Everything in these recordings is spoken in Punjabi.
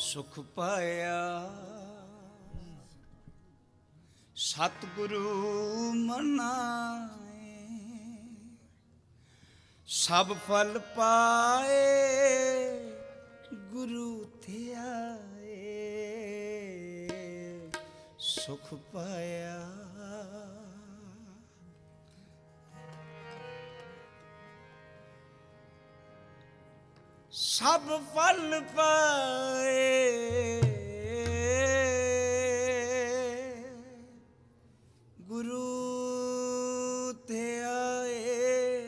ਸੁਖ ਪਾਇਆ। ਸਤਿਗੁਰੂ ਮਨਾਏ ਸਭ ਫਲ ਪਾਏ ਗੁਰੂ ਧਿਆਏ ਸੁਖ ਪਾਇਆ। ਸਭ ਫਲ ਪਾਏ। ਗੁਰੂ ਤੇ ਆਏ।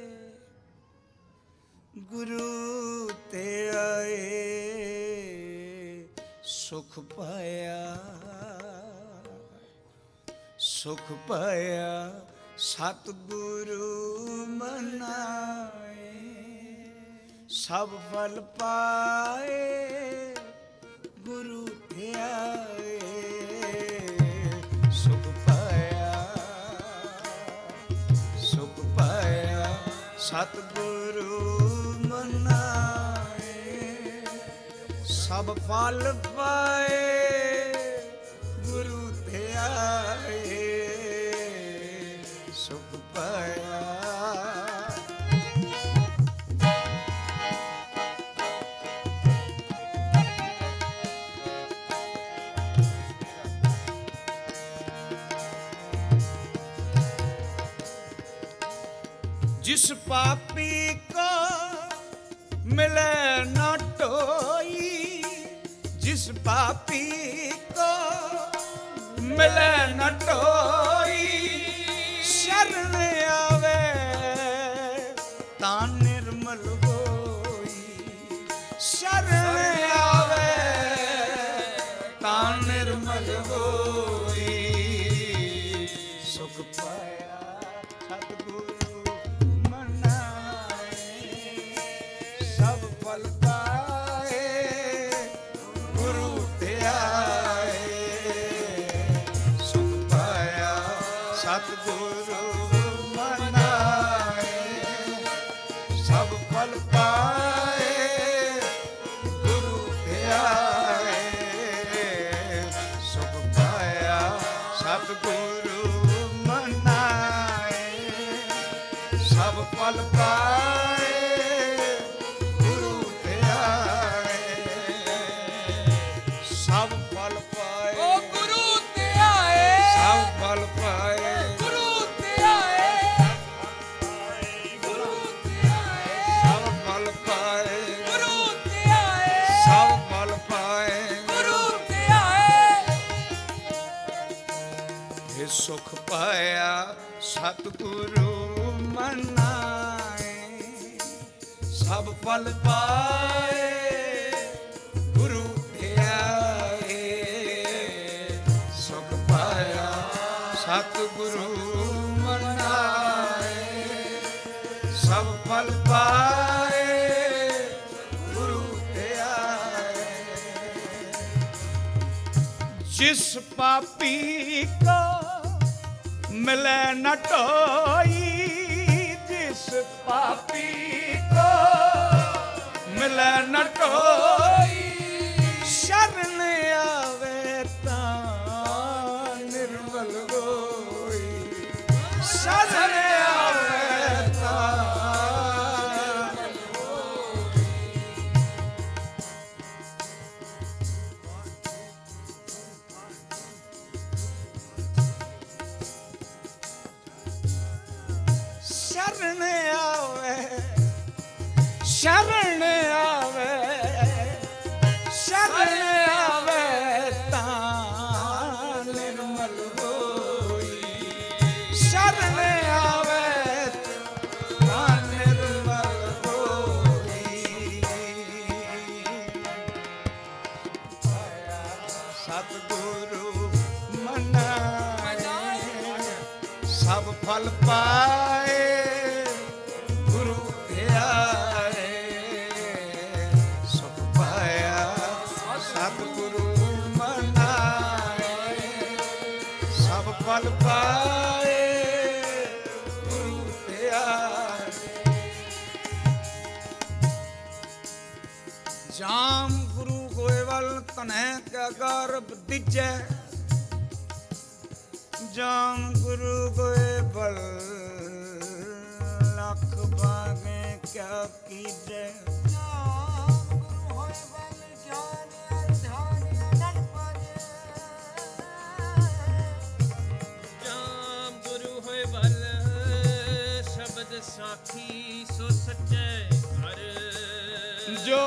ਗੁਰੂ ਤੇ ਆਏ। ਸੁਖ ਪਾਇਆ। ਸੁਖ ਪਾਇਆ। ਸਤਿਗੁਰੂ ਮਨਾਏ ਸਭ ਫਲ ਪਾਏ ਗੁਰੂ ਧਿਆਏ ਸੁਖ ਪਾਇਆ ਸੁਖ ਪਾਇਆ ਸਤਿਗੁਰੂ ਮਨਾਏ ਸਭ ਫਲ ਪਾਏ। ਜਿਸ ਪਾਪੀ ਕੋ ਮਿਲੇ ਨਾ ਟੋਈ ਜਿਸ ਪਾਪੀ ਕੋ ਮਿਲੇ ਨਾ ਟੋਈ। ਜਿਸ ਪਾਪੀ ਕੋ ਮਿਲੇ ਨਾ ਟੋਈ ਜਿਸ ਪਾਪੀ ਕੋ ਮਿਲੇ ਨਾ ਟੋਈ। ਕਰਬ ਦਿਜੈ। ਜਾਮ ਗੁਰੂ ਕੋਏ ਬਲ ਲੱਖ ਬਾਗੇ ਕਿਆ ਕੀਜੈ। ਜਾਮ ਗੁਰੂ ਹੋਏ ਬਲ ਜਾਨ ਅਰਧਾਨ ਨਲ ਪਾਜੈ ਜਾਮ ਗੁਰੂ ਹੋਏ ਬਲ ਸ਼ਬਦ ਸਾਖੀ ਸੋ ਸੱਚੇ ਹਰ ਜੋ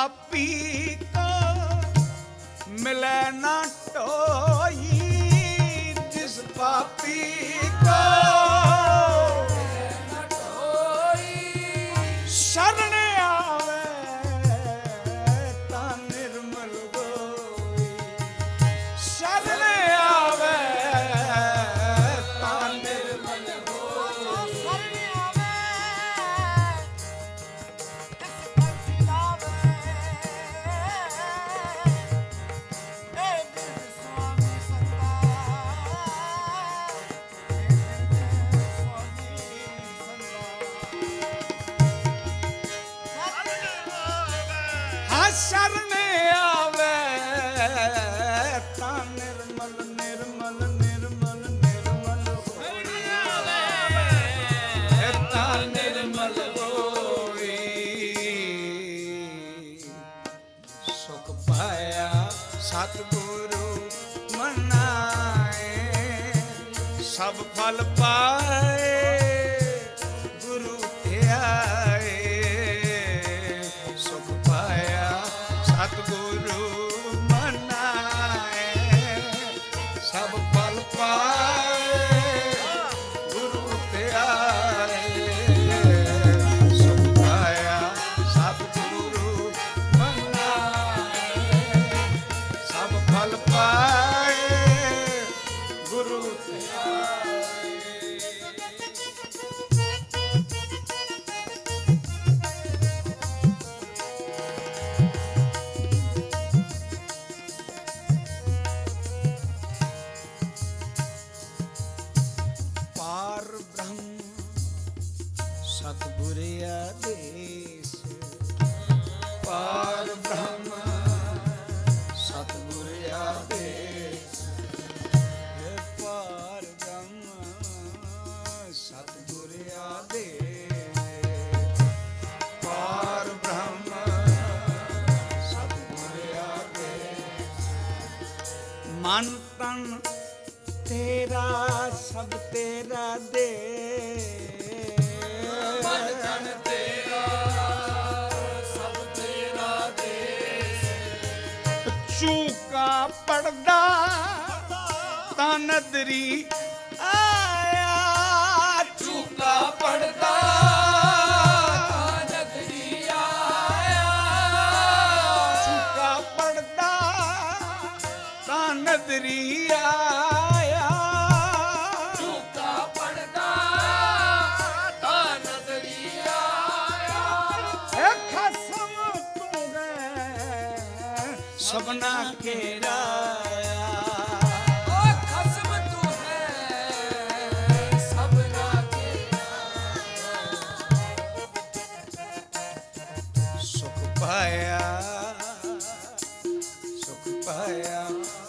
papi.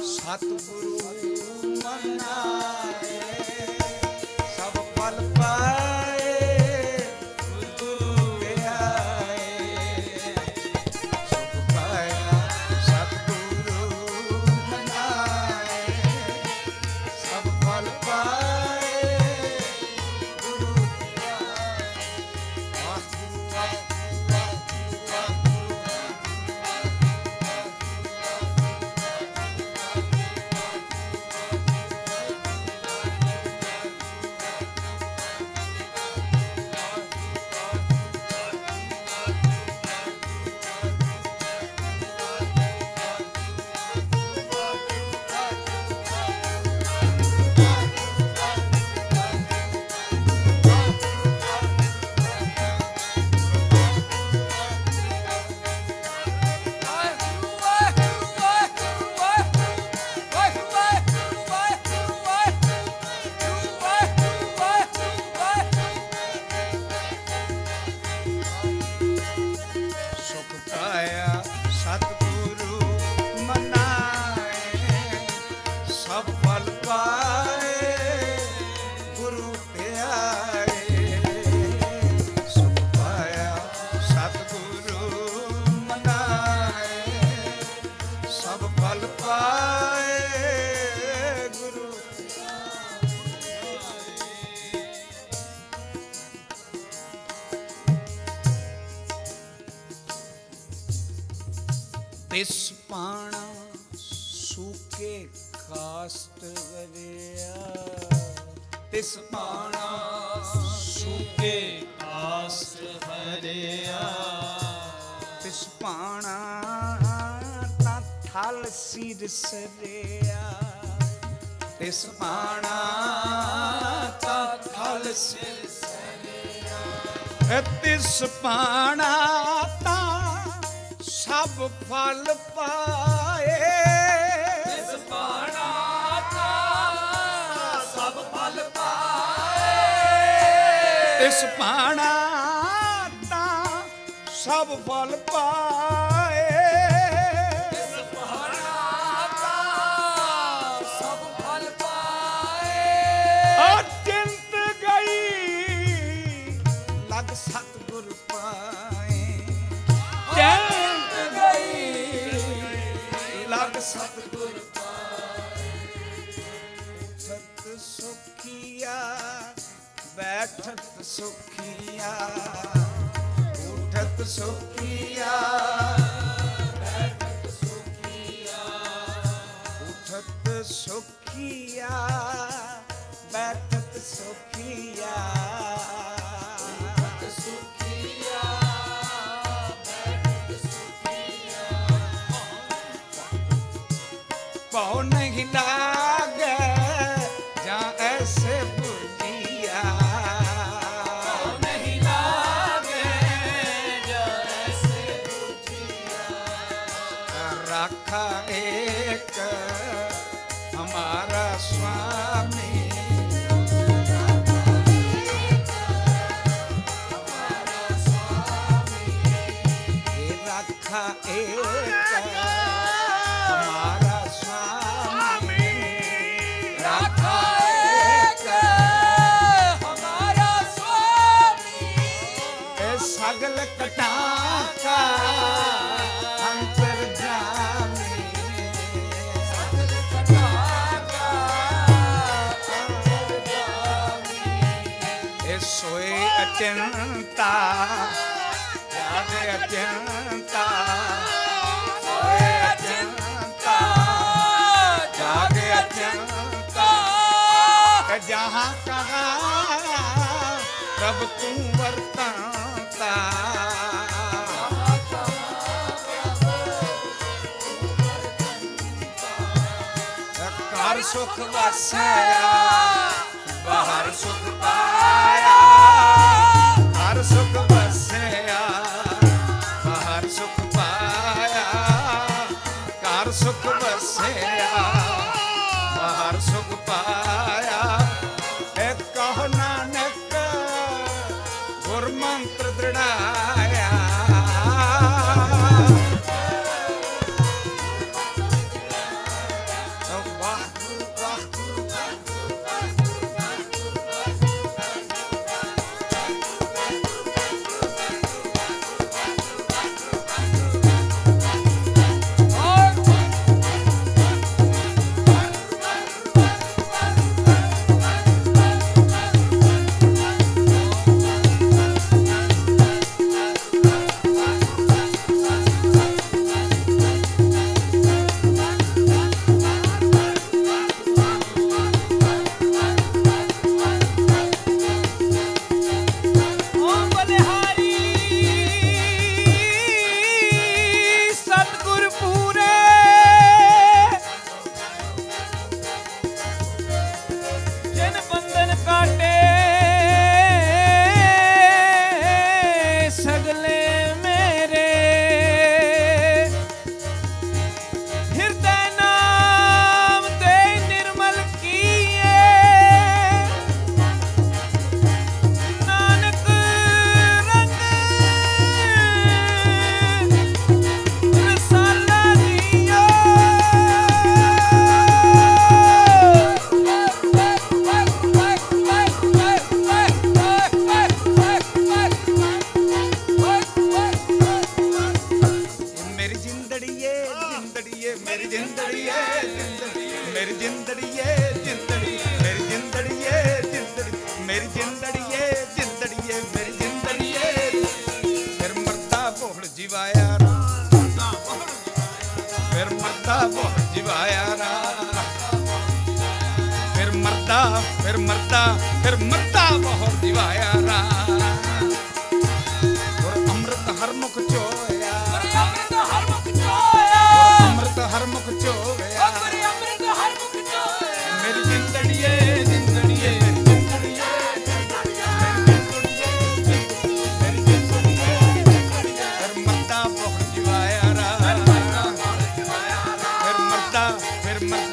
ਸਤਿਗੁਰੂ ਮੰਨਾਏ। ਤਿਸ ਪਾਣਾ ਸੁਕੇ ਕਾਸ ਹਰਿਆ। ਤਿਸ ਪਾਣਾ ਤਾਂ ਥਲ ਸਿਰ ਸਰਿਆ। ਤਿਸ ਪਾਣਾ ਤਾਂ ਥਲ ਸਿਰ ਸਰਿਆ। ਤਿਸ ਪਾਣਾ ਤਾਂ ਸਭ ਫਲ ਪਾ ਤਿਸ ਪਾਣਾ ਤਾਂ ਸਭ ਫਲ ਪਾ ਉਠਤ ਸੁਖੀਆ। ਅਚਿੰਤਾ, ਯਾਦ ਅਚਿੰਤਾ ਓਏ ਅਚਿੰਤਾ। ਯਾਦ ਅਚਿੰਤਾ। ਜਹਾਂ ਕਹਾ, ਪ੍ਰਭ ਤੂੰ ਵਰਤਾਂਤਾ। ਘਰ ਸੁਖ ਵਸਿਆ ਬਾਹਰ ਸੁਖ ਪਾਇਆ। so good. Christmas.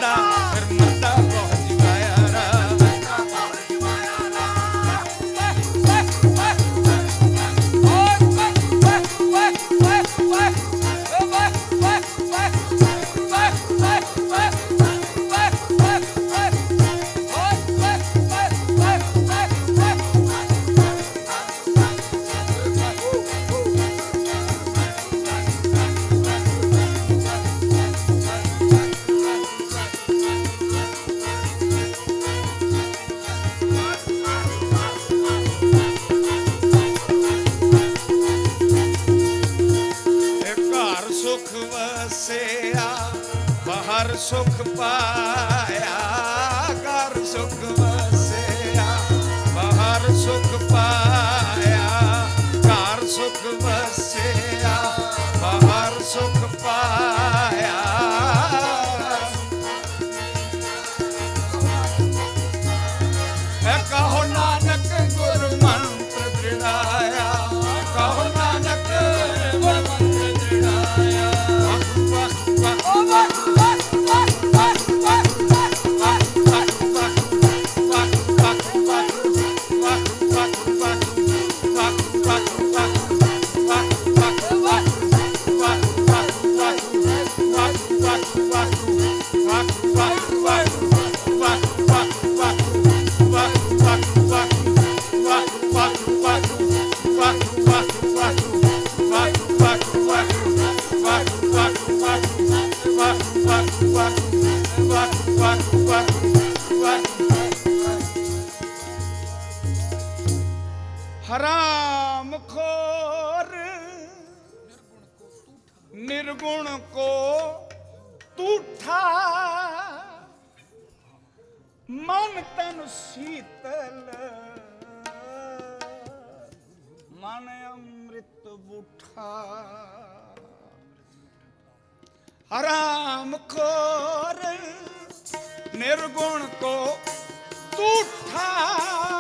ਹਰਾਮ ਖੋਰ ਨਿਰਗੁਣ ਕੋ ਤੂਠਾ। ਮਨ ਤਨ ਸੀਤਲ। ਮਨ ਅੰਮ੍ਰਿਤ ਬੁਠਾ। ਹਰਾਮ ਖੋਰ ਨਿਰਗੁਣ ਕੋ ਤੂਠਾ।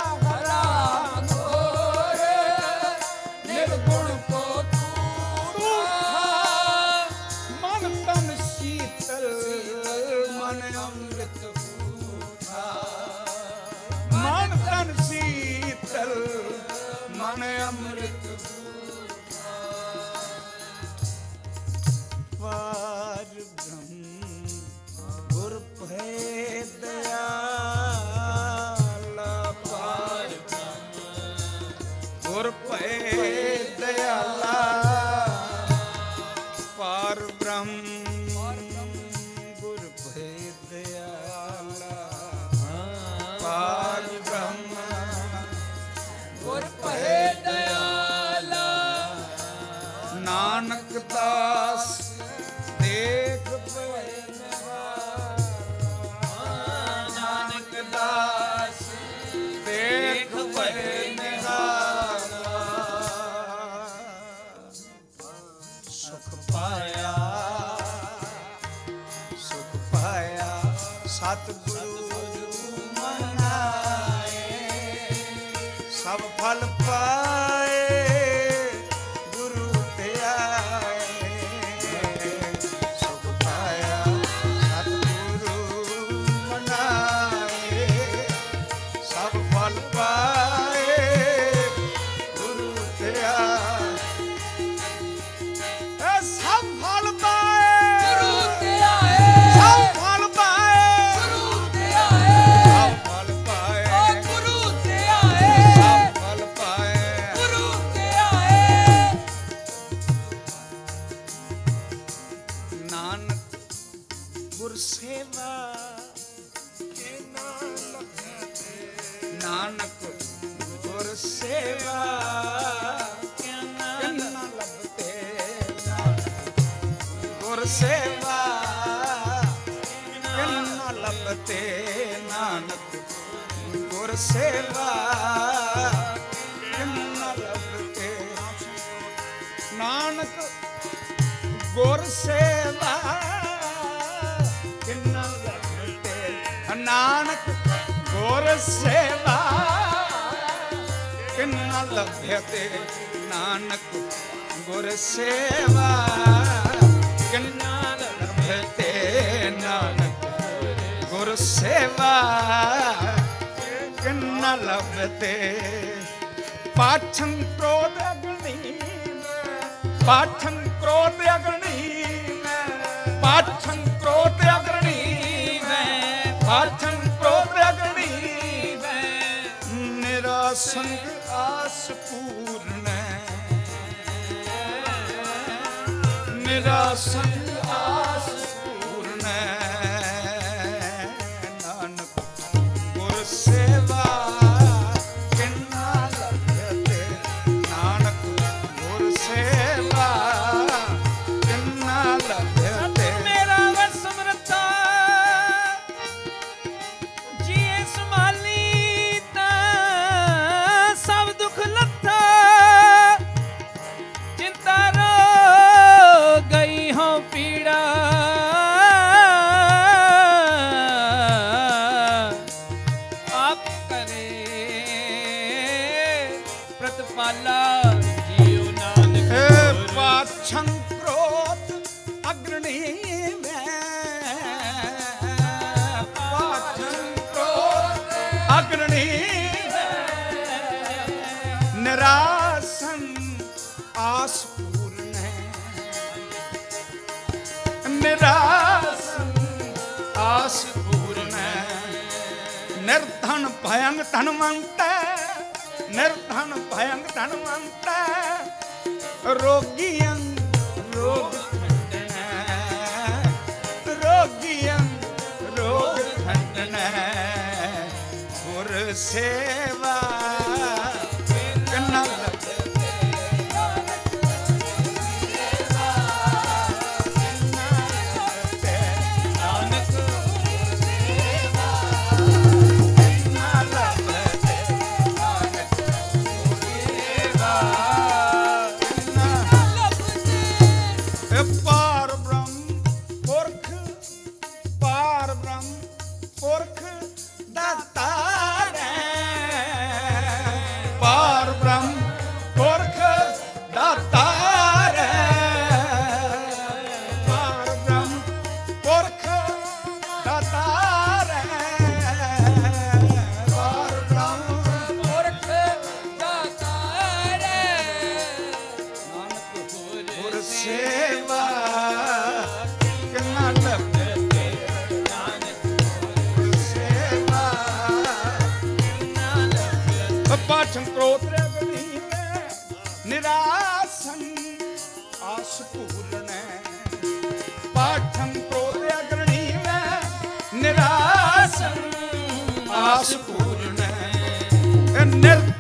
Sangha.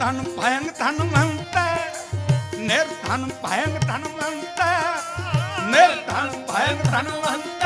ਨਿਰਧਨ ਭੈਨ ਧਨ ਮੰਤੈ ਨਿਰਧਨ ਭੈਨ ਧਨ ਮੰਤੈ ਨਿਰਧਨ ਭੈਨ ਧਨ ਮੰਤੈ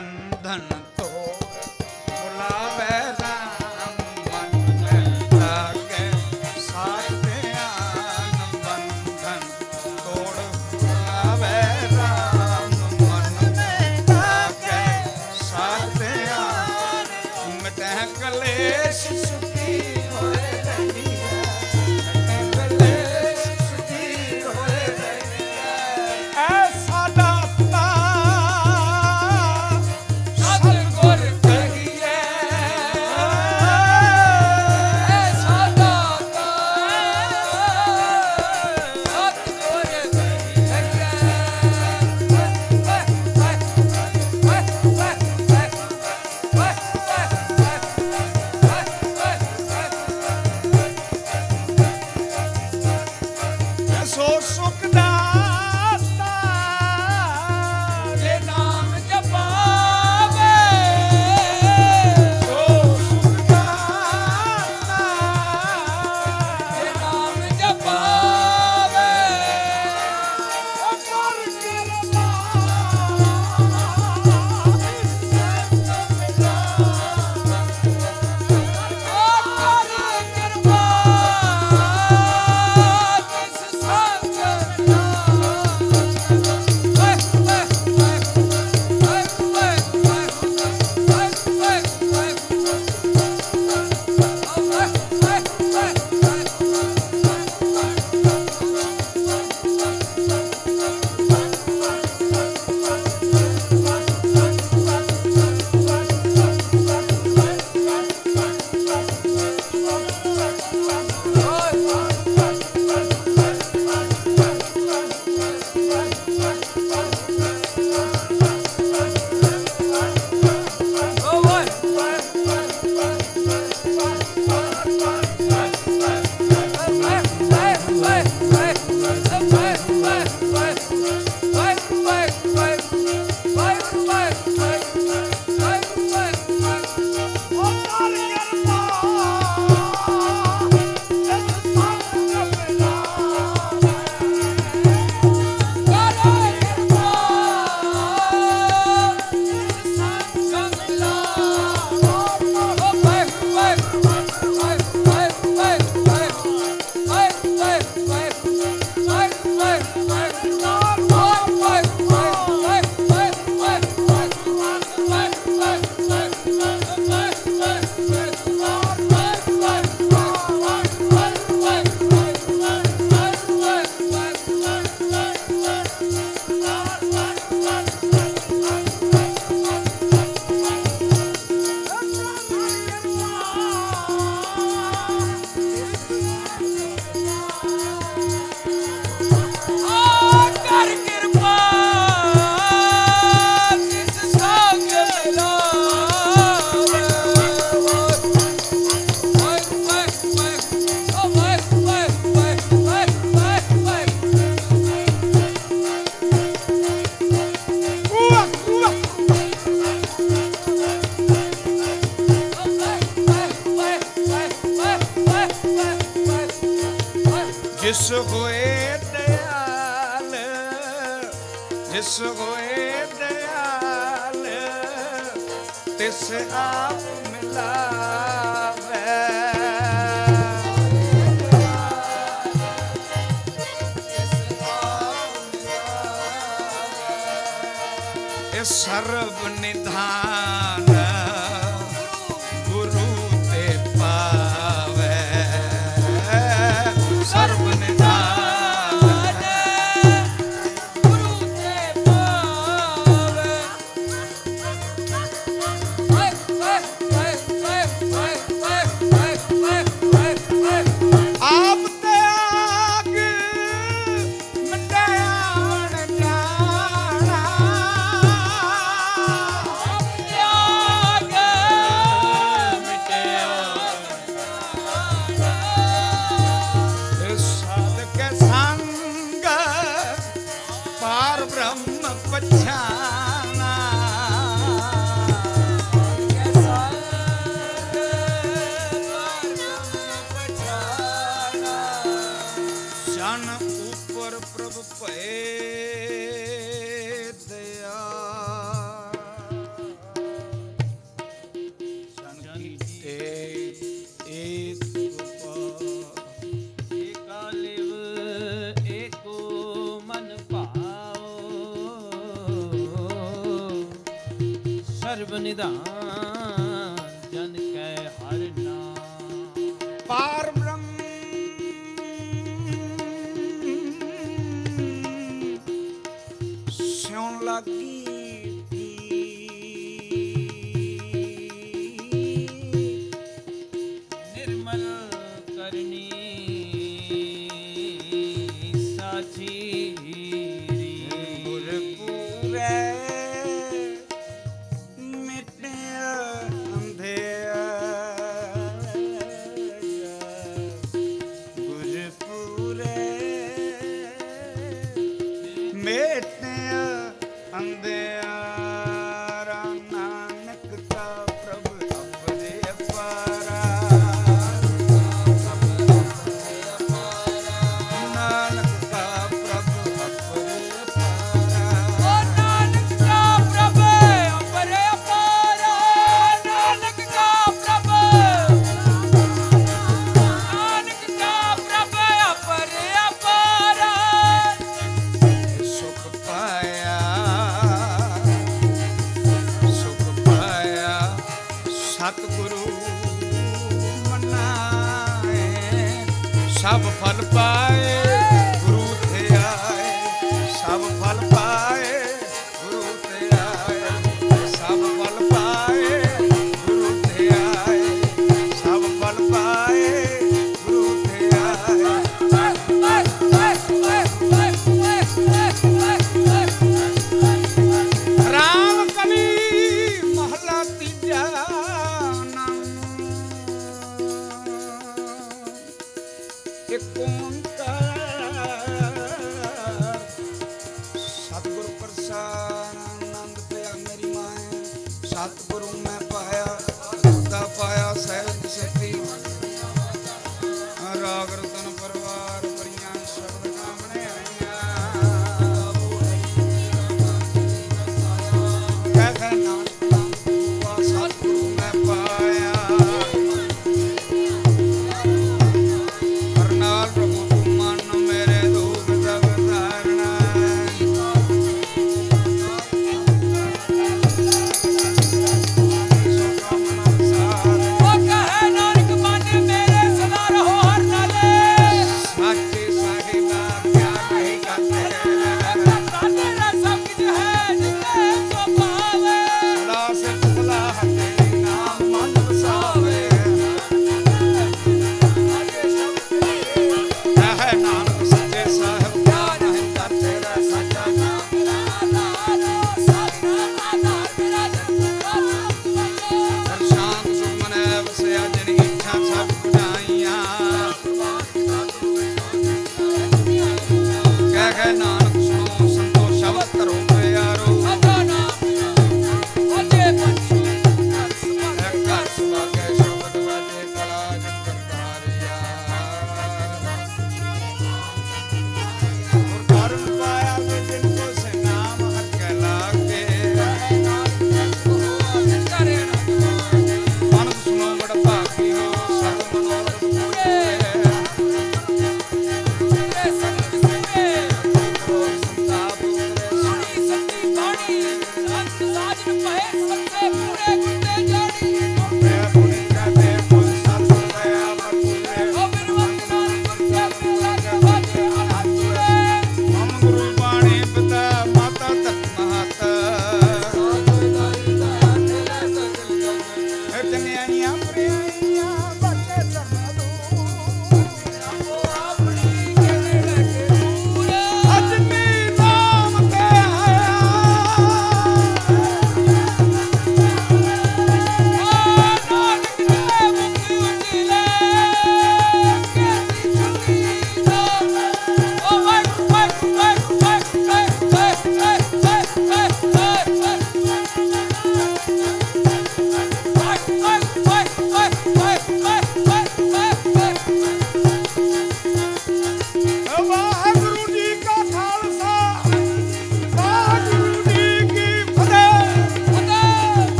बंधन ਜਿਸ ਹੋਏ ਦਿਆਲ ਜਿਸ ਹੋਏ ਦਿਆਲ ਤਿਸ ਆਪ ਮਿਲਾ I'm lucky. passado por uma